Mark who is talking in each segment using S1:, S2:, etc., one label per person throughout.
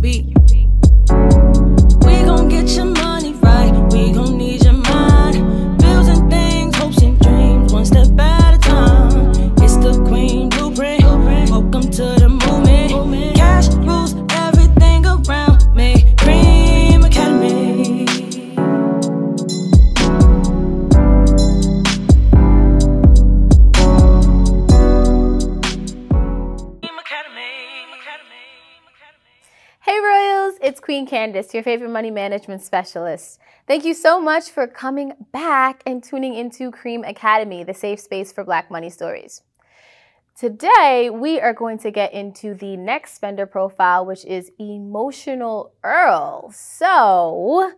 S1: CQB.
S2: Candace, your favorite money management specialist. Thank you so much for coming back and tuning into Cream Academy, the safe space for Black money stories. Today, we are going to get into the next spender profile, which is Emotional Earl. So,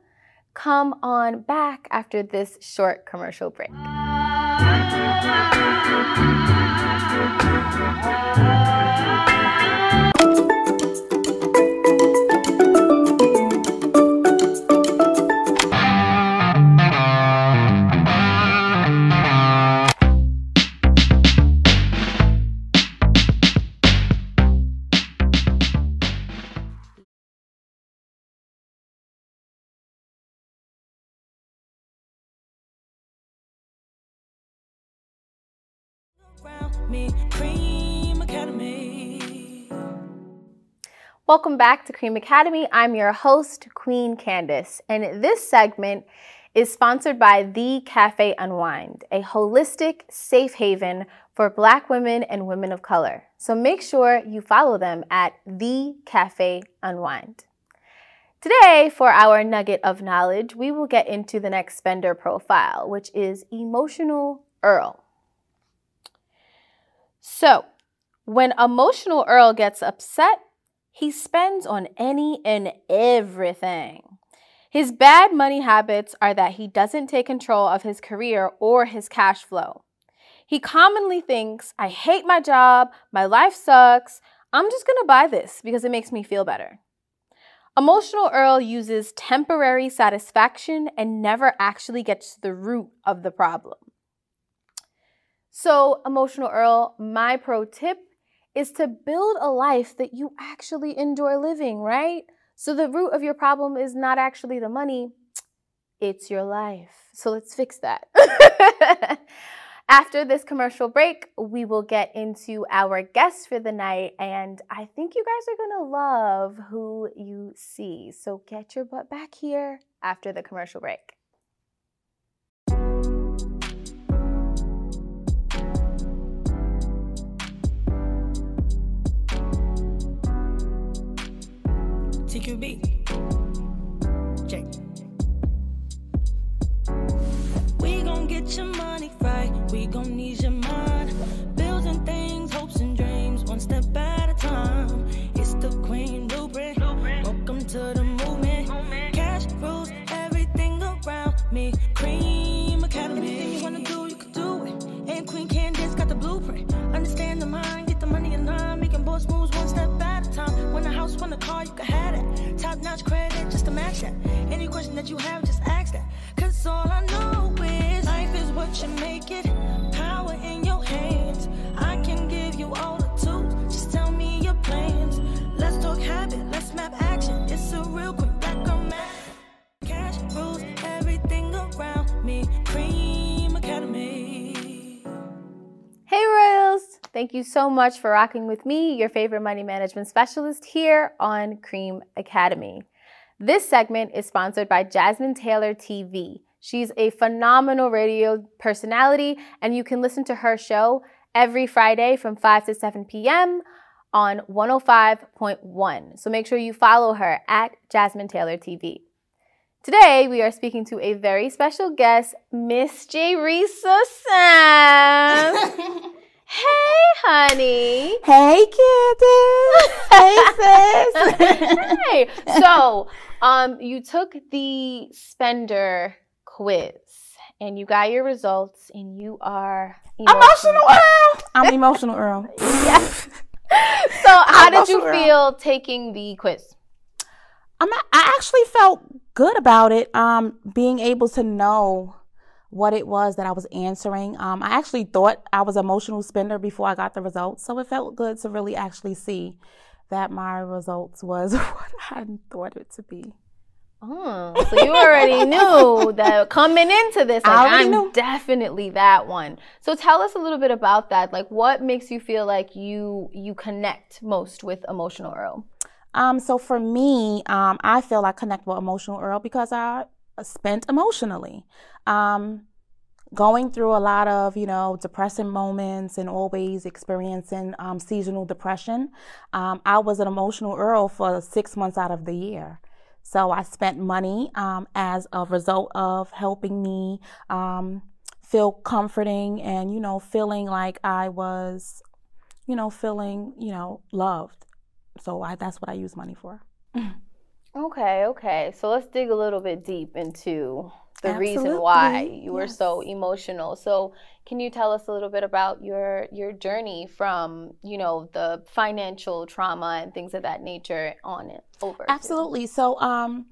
S2: come on back after this short commercial break. Welcome back to Cream Academy. I'm your host, Queen Candace, and this segment is sponsored by The Cafe Unwind, a holistic safe haven for Black women and women of color. So make sure you follow them at The Cafe Unwind. Today, for our nugget of knowledge, we will get into the next spender profile, which is Emotional Earl. So, when Emotional Earl gets upset, he spends on any and everything. His bad money habits are that he doesn't take control of his career or his cash flow. He commonly thinks, I hate my job, my life sucks, I'm just gonna buy this because it makes me feel better. Emotional Earl uses temporary satisfaction and never actually gets to the root of the problem. So, Emotional Earl, my pro tip is to build a life that you actually enjoy living, right? So, the root of your problem is not actually the money, it's your life. So, let's fix that. After this commercial break, we will get into our guest for the night, and I think you guys are gonna love who you see. So, get your butt back here after the commercial break.
S1: TQB. J. We gon' get your money right. We gon' need your mind.
S2: Thank you so much for rocking with me, your favorite money management specialist here on Cream Academy. This segment is sponsored by Jasmine Taylor TV. She's a phenomenal radio personality, and you can listen to her show every Friday from 5 to 7 p.m. on 105.1. So make sure you follow her at Jasmine Taylor TV. Today, we are speaking to a very special guest, Miss Jerisa Sam. honey.
S3: Hey, Candace. hey, sis.
S2: hey. So, um, you took the spender quiz and you got your results, and you are
S3: Emotional Earl. I'm emotional Earl.
S2: Yes. So, how did you
S3: Emotional Earl.
S2: feel taking the quiz?
S3: I'm not, I actually felt good about it. Um, being able to know what it was that I was answering. Um, I actually thought I was emotional spender before I got the results, so it felt good to really actually see that my results was what I thought it to be.
S2: Oh, so you already knew that coming into this, like, I'm knew. definitely that one. So tell us a little bit about that. Like, what makes you feel like you you connect most with emotional Earl?
S3: Um, so for me, um, I feel I connect with emotional Earl because I spent emotionally. Um, going through a lot of you know depressing moments and always experiencing um, seasonal depression um, i was an emotional earl for six months out of the year so I spent money um, as a result of helping me um, feel comforting and, you know, feeling like I was, you know, feeling, you know, loved. So I, that's what I use money for.
S2: okay, okay. So let's dig a little bit deep into the Absolutely. reason why you were yes. so emotional. So, can you tell us a little bit about your your journey from you know the financial trauma and things of that nature on it over?
S3: Absolutely. To- so, um,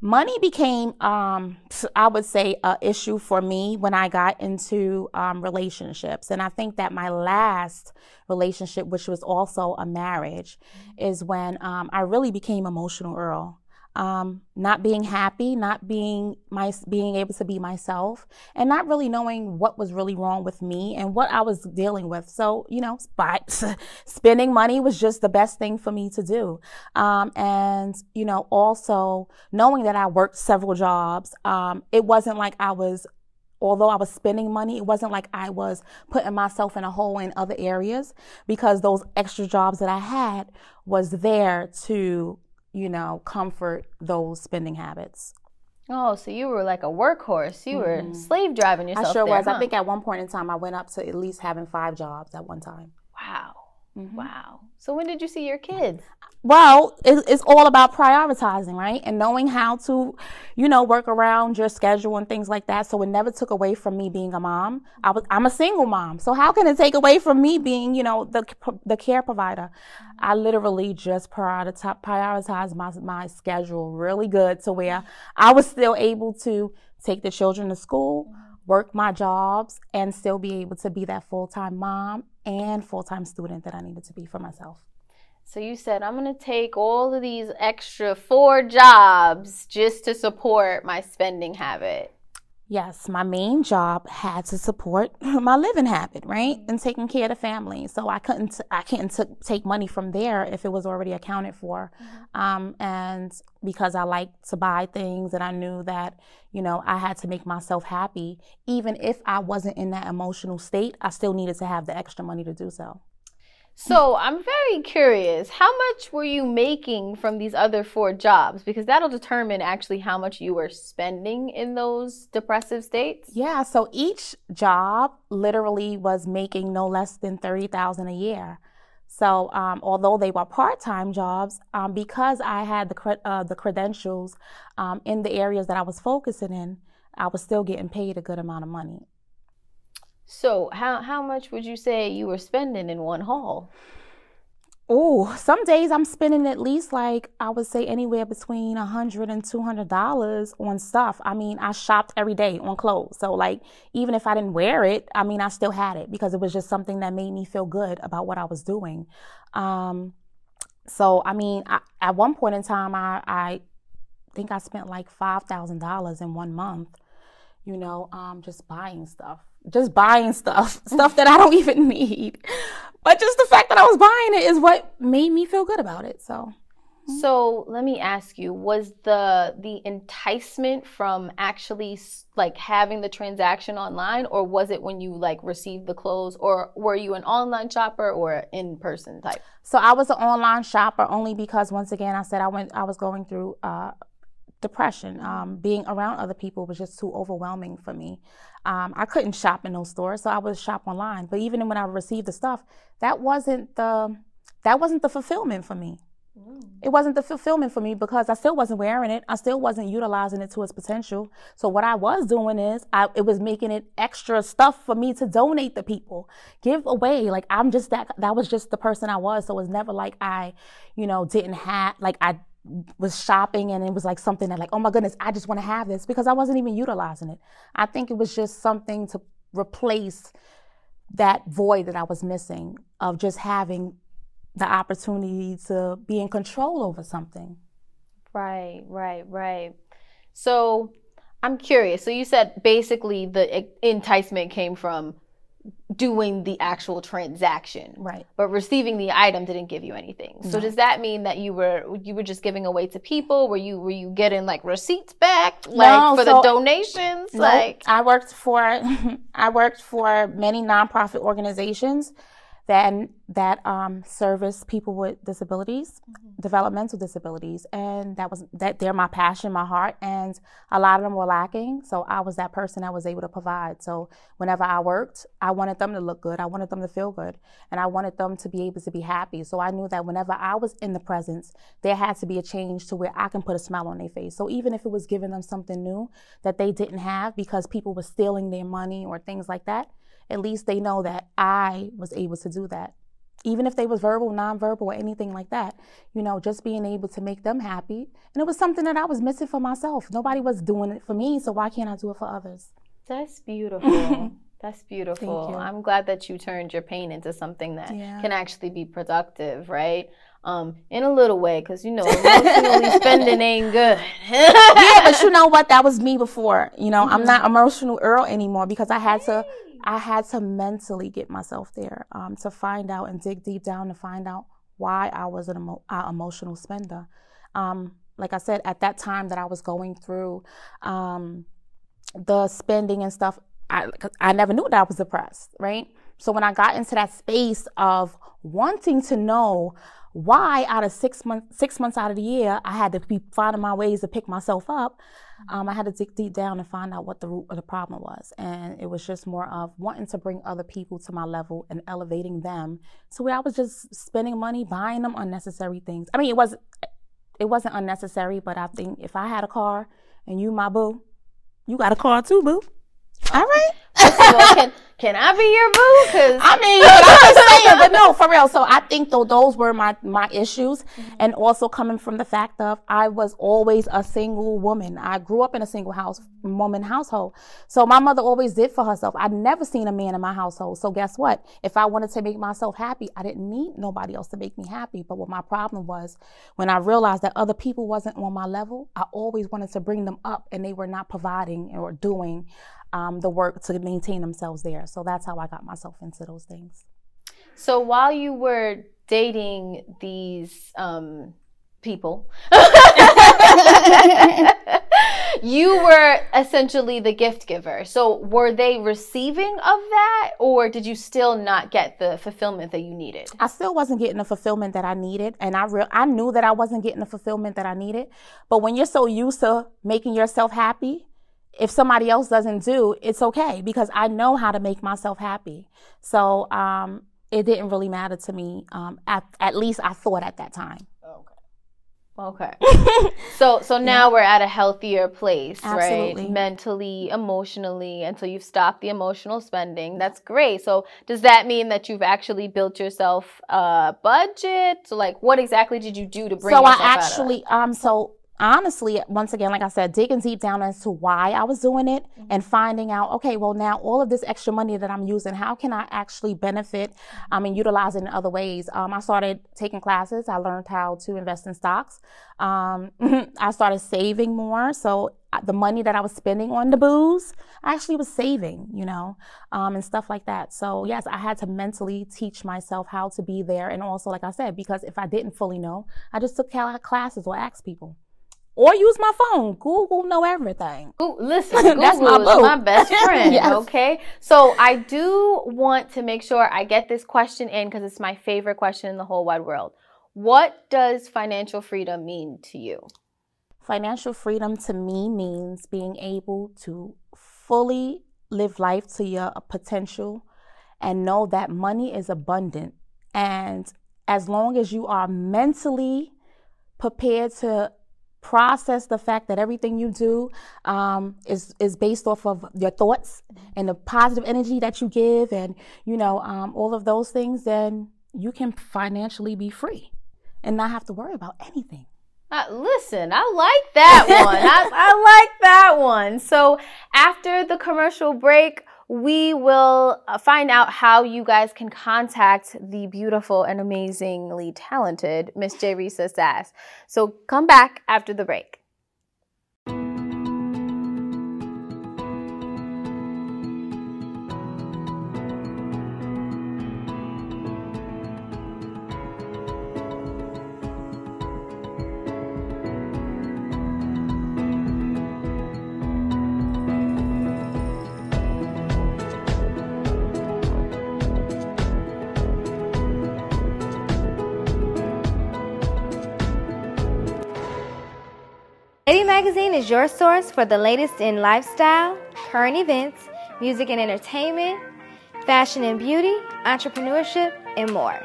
S3: money became um, i would say a issue for me when i got into um, relationships and i think that my last relationship which was also a marriage mm-hmm. is when um, i really became emotional earl um, not being happy, not being my being able to be myself, and not really knowing what was really wrong with me and what I was dealing with. So you know, but spending money was just the best thing for me to do, um, and you know, also knowing that I worked several jobs, um, it wasn't like I was although I was spending money, it wasn't like I was putting myself in a hole in other areas because those extra jobs that I had was there to you know, comfort those spending habits.
S2: Oh, so you were like a workhorse. You mm-hmm. were slave driving yourself.
S3: I sure
S2: there,
S3: was.
S2: Huh?
S3: I think at one point in time, I went up to at least having five jobs at one time.
S2: Wow. Mm-hmm. Wow. So when did you see your kids?
S3: Well, it's all about prioritizing, right? And knowing how to, you know, work around your schedule and things like that. So it never took away from me being a mom. I was, I'm a single mom. So how can it take away from me being, you know, the, the care provider? I literally just prioritize, prioritize my, my schedule really good to where I was still able to take the children to school, work my jobs, and still be able to be that full time mom and full time student that I needed to be for myself.
S2: So you said, I'm going to take all of these extra four jobs just to support my spending habit.
S3: Yes, my main job had to support my living habit, right? And taking care of the family. So I couldn't, I can't t- take money from there if it was already accounted for. Mm-hmm. Um, and because I like to buy things and I knew that, you know, I had to make myself happy. Even if I wasn't in that emotional state, I still needed to have the extra money to do so.
S2: So I'm very curious, how much were you making from these other four jobs? Because that'll determine actually how much you were spending in those depressive states.
S3: Yeah, so each job literally was making no less than 30,000 a year. So um, although they were part-time jobs, um, because I had the cre- uh, the credentials um, in the areas that I was focusing in, I was still getting paid a good amount of money.
S2: So how how much would you say you were spending in one haul?
S3: Oh, some days I'm spending at least like I would say anywhere between a hundred and two hundred dollars on stuff. I mean, I shopped every day on clothes. So like even if I didn't wear it, I mean I still had it because it was just something that made me feel good about what I was doing. Um so I mean I, at one point in time I I think I spent like five thousand dollars in one month, you know, um just buying stuff just buying stuff, stuff that I don't even need. But just the fact that I was buying it is what made me feel good about it. So
S2: so let me ask you, was the the enticement from actually like having the transaction online or was it when you like received the clothes or were you an online shopper or in person type?
S3: So I was an online shopper only because once again I said I went I was going through uh depression. Um, being around other people was just too overwhelming for me. Um, I couldn't shop in those stores, so I would shop online. But even when I received the stuff, that wasn't the that wasn't the fulfillment for me. Mm. It wasn't the fulfillment for me because I still wasn't wearing it. I still wasn't utilizing it to its potential. So what I was doing is I, it was making it extra stuff for me to donate to people, give away. Like I'm just that, that was just the person I was. So it was never like I, you know, didn't have, like I was shopping and it was like something that like oh my goodness i just want to have this because i wasn't even utilizing it i think it was just something to replace that void that i was missing of just having the opportunity to be in control over something.
S2: Right, right, right. So I'm curious. So you said basically the enticement came from doing the actual transaction.
S3: Right.
S2: But receiving the item didn't give you anything. So does that mean that you were you were just giving away to people? Were you were you getting like receipts back like
S3: No,
S2: for
S3: so-
S2: the donations?
S3: Nope.
S2: Like
S3: I worked for I worked for many nonprofit organizations that that um, service people with disabilities, developmental disabilities, and that was that they're my passion, my heart, and a lot of them were lacking. So I was that person that was able to provide. So whenever I worked, I wanted them to look good, I wanted them to feel good, and I wanted them to be able to be happy. So I knew that whenever I was in the presence, there had to be a change to where I can put a smile on their face. So even if it was giving them something new that they didn't have because people were stealing their money or things like that, at least they know that I was able to do that. Even if they was verbal, nonverbal, or anything like that, you know, just being able to make them happy. And it was something that I was missing for myself. Nobody was doing it for me, so why can't I do it for others?
S2: That's beautiful. That's beautiful.
S3: you.
S2: I'm glad that you turned your pain into something that
S3: Yeah.
S2: can actually be productive, right? Um, in a little way, because you know, emotionally spending ain't good.
S3: yeah, but you know what? That was me before. You know, I'm not emotional Earl anymore because I had to I had to mentally get myself there um, to find out and dig deep down to find out why I was an emo- uh, emotional spender. Um, like I said, at that time that I was going through um, the spending and stuff, I, I never knew that I was depressed, right? So when I got into that space of wanting to know why out of six months, six months out of the year, I had to be finding my ways to pick myself up. Um, I had to dig deep down and find out what the root of the problem was, and it was just more of wanting to bring other people to my level and elevating them to where I was just spending money buying them unnecessary things. I mean, it was it wasn't unnecessary, but I think if I had a car and you my boo, you got a car too, boo. All right.
S2: All, can can I be your boo? Because
S3: I mean, I'm just saying, but no, for real. So I think though those were my my issues, and also coming from the fact of I was always a single woman. I grew up in a single house woman household, so my mother always did for herself. I'd never seen a man in my household. So guess what? If I wanted to make myself happy, I didn't need nobody else to make me happy. But what my problem was when I realized that other people wasn't on my level, I always wanted to bring them up, and they were not providing or doing um, the work to maintain themselves there. So that's how I got myself into those things.
S2: So while you were dating these um, people, you were essentially the gift giver. So were they receiving of that, or did you still not get the fulfillment that you needed?
S3: I still wasn't getting the fulfillment that I needed, and I real I knew that I wasn't getting the fulfillment that I needed. But when you're so used to making yourself happy, if somebody else doesn't do, it's okay because I know how to make myself happy. So um, it didn't really matter to me. Um, at, at least I thought at that time.
S2: Okay. Okay. So so now we're at a healthier place,
S3: Absolutely.
S2: right? Mentally, emotionally, and so you've stopped the emotional spending. That's great. So does that mean that you've actually built yourself a budget? So like what exactly did you do to bring
S3: so
S2: yourself
S3: I actually, um, so honestly, once again, like I said, digging deep down as to why I was doing it
S2: Mm-hmm.
S3: and finding out, okay, well, now all of this extra money that I'm using, how can I actually benefit um, and utilize it in other ways? Um, I started taking classes. I learned how to invest in stocks. Um, I started saving more. So uh, the money that I was spending on the booze, I actually was saving, you know, um, and stuff like that. So yes, I had to mentally teach myself how to be there. And also, like I said, because if I didn't fully know, I just took classes or asked people. Or use my phone. Google know everything.
S2: Goo- Listen, Google
S3: That's my
S2: is
S3: boo.
S2: my best friend.
S3: Yes.
S2: Okay, so I do want to make sure I get this question in because it's my favorite question in the whole wide world. What does financial freedom mean to you?
S3: Financial freedom to me means being able to fully live life to your potential and know that money is abundant. And as long as you are mentally prepared to process the fact that everything you do um, is is based off of your thoughts and the positive energy that you give, and you know um, all of those things, then you can financially be free and not have to worry about anything.
S2: Uh, listen, I like that one. I, I like that one. So after the commercial break, we will uh, find out how you guys can contact the beautiful and amazingly talented Miss J. Risa Sass. So come back after the break.
S4: Lady Magazine is your source for the latest in lifestyle, current events, music and entertainment, fashion and beauty, entrepreneurship, and more.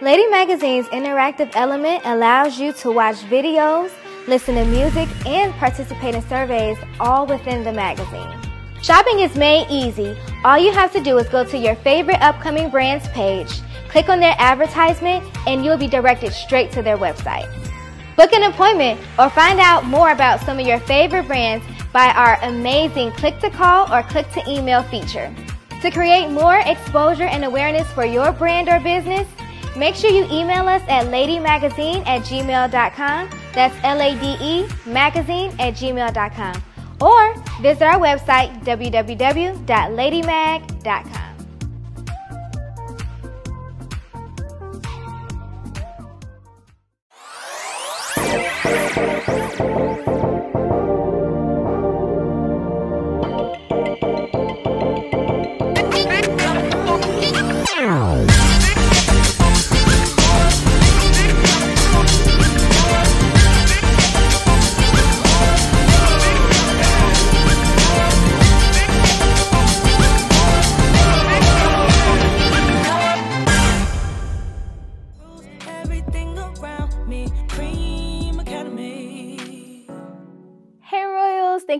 S4: Lady Magazine's interactive element allows you to watch videos, listen to music, and participate in surveys all within the magazine. Shopping is made easy. All you have to do is go to your favorite upcoming brands page, click on their advertisement, and you'll be directed straight to their website. Book an appointment or find out more about some of your favorite brands by our amazing click to call or click to email feature. To create more exposure and awareness for your brand or business, make sure you email us at ladymagazine at gmail.com. That's L A D E magazine at gmail.com. Or visit our website www.ladymag.com.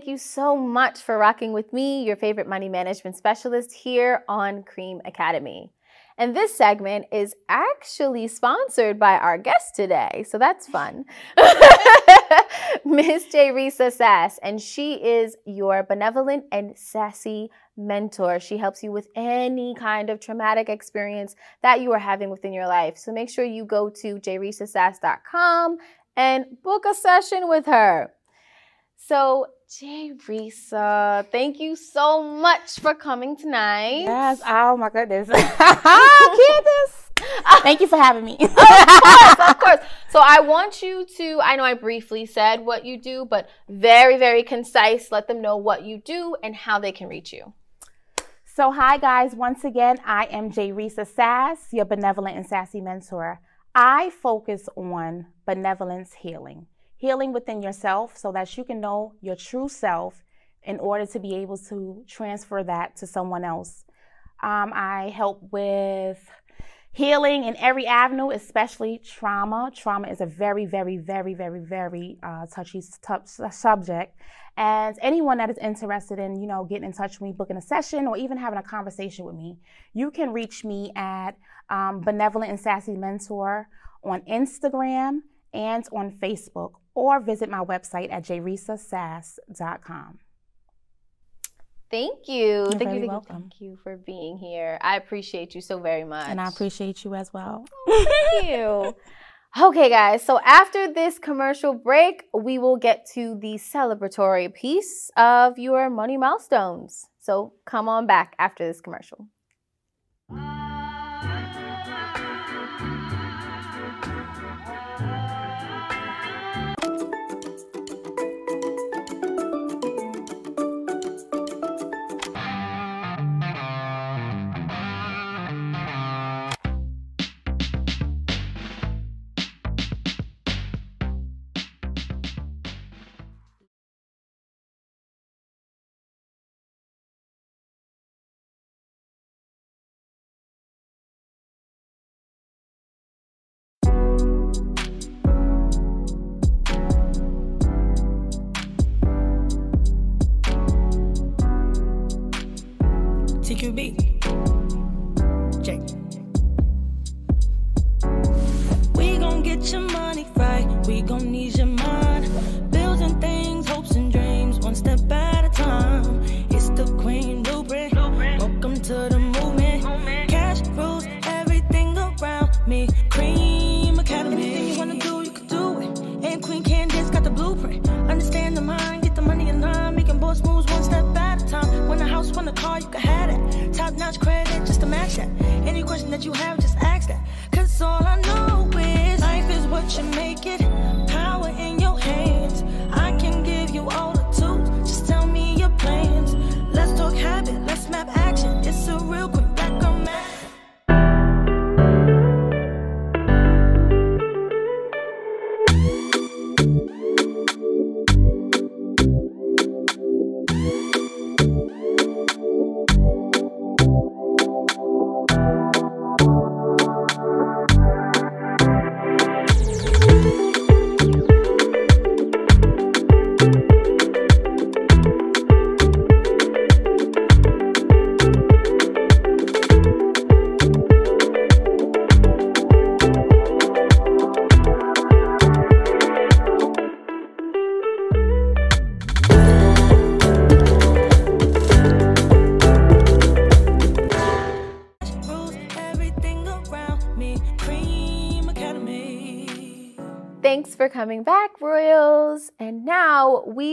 S2: Thank you so much for rocking with me, your favorite money management specialist here on Cream Academy. And this segment is actually sponsored by our guest today, so that's fun. Miss J. Risa Sass, and she is your benevolent and sassy mentor. She helps you with any kind of traumatic experience that you are having within your life. So make sure you go to jrisasass.com and book a session with her. So, J. Risa, thank you so much for coming tonight.
S3: Yes. Oh my goodness. Candace. Thank you for having me.
S2: of course, of course. So I want you to, I know I briefly said what you do, but very, very concise. Let them know what you do and how they can reach you.
S3: So, hi guys. Once again, I am J. Risa Sass, your benevolent and sassy mentor. I focus on benevolence healing, healing within yourself so that you can know your true self in order to be able to transfer that to someone else. Um, I help with healing in every avenue, especially trauma. Trauma is a very, very, very, very, very uh, touchy t- subject. And anyone that is interested in, you know, getting in touch with me, booking a session, or even having a conversation with me, you can reach me at um, Benevolent and Sassy Mentor on Instagram and on Facebook, or visit my website at jrisasass.com.
S2: Thank you.
S3: You're
S2: thank
S3: very
S2: you. Thank
S3: welcome.
S2: Thank you for being here. I appreciate you so very much.
S3: And I appreciate you as well.
S2: Oh, thank you. Okay, guys. So after this commercial break, we will get to the celebratory piece of your money milestones. So come on back after this commercial.
S1: J.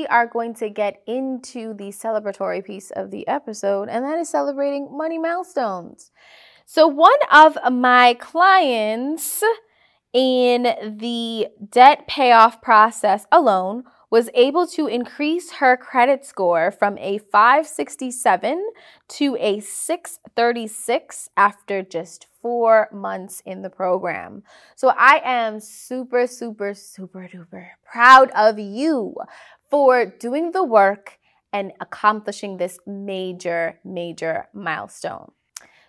S2: are going to get into the celebratory piece of the episode, and that is celebrating money milestones. So, one of my clients in the debt payoff process alone was able to increase her credit score from a 567 to a 636 after just four months in the program. So I am super, super, super duper proud of you for doing the work and accomplishing this major, major milestone.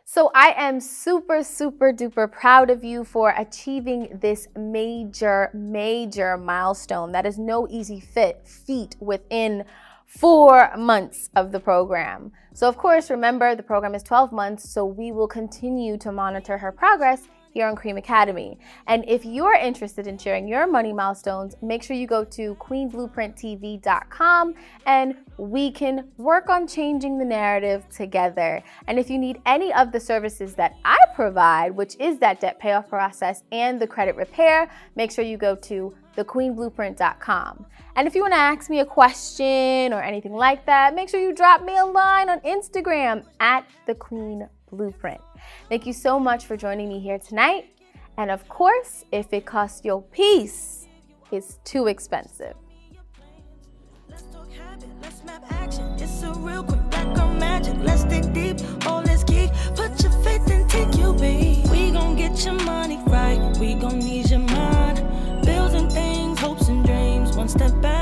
S2: So I am super, super duper proud of you for achieving this major, major milestone. That is no easy fit feat within four months of the program. So of course, remember the program is 12 months, so we will continue to monitor her progress here on Cream Academy. And if you're interested in sharing your money milestones, make sure you go to queenblueprinttv.com and we can work on changing the narrative together. And if you need any of the services that I provide, which is that debt payoff process and the credit repair, make sure you go to thequeenblueprint.com. And if you want to ask me a question or anything like that, make sure you drop me a line on Instagram at the Queen Blueprint. Thank you so much for joining me here tonight. And of course, if it costs your peace, it's too expensive.
S1: Let's dig deep, all is key. Put your faith in TQB. We gon' get your money right. We gon' need your mind. Things, hopes and dreams, one step at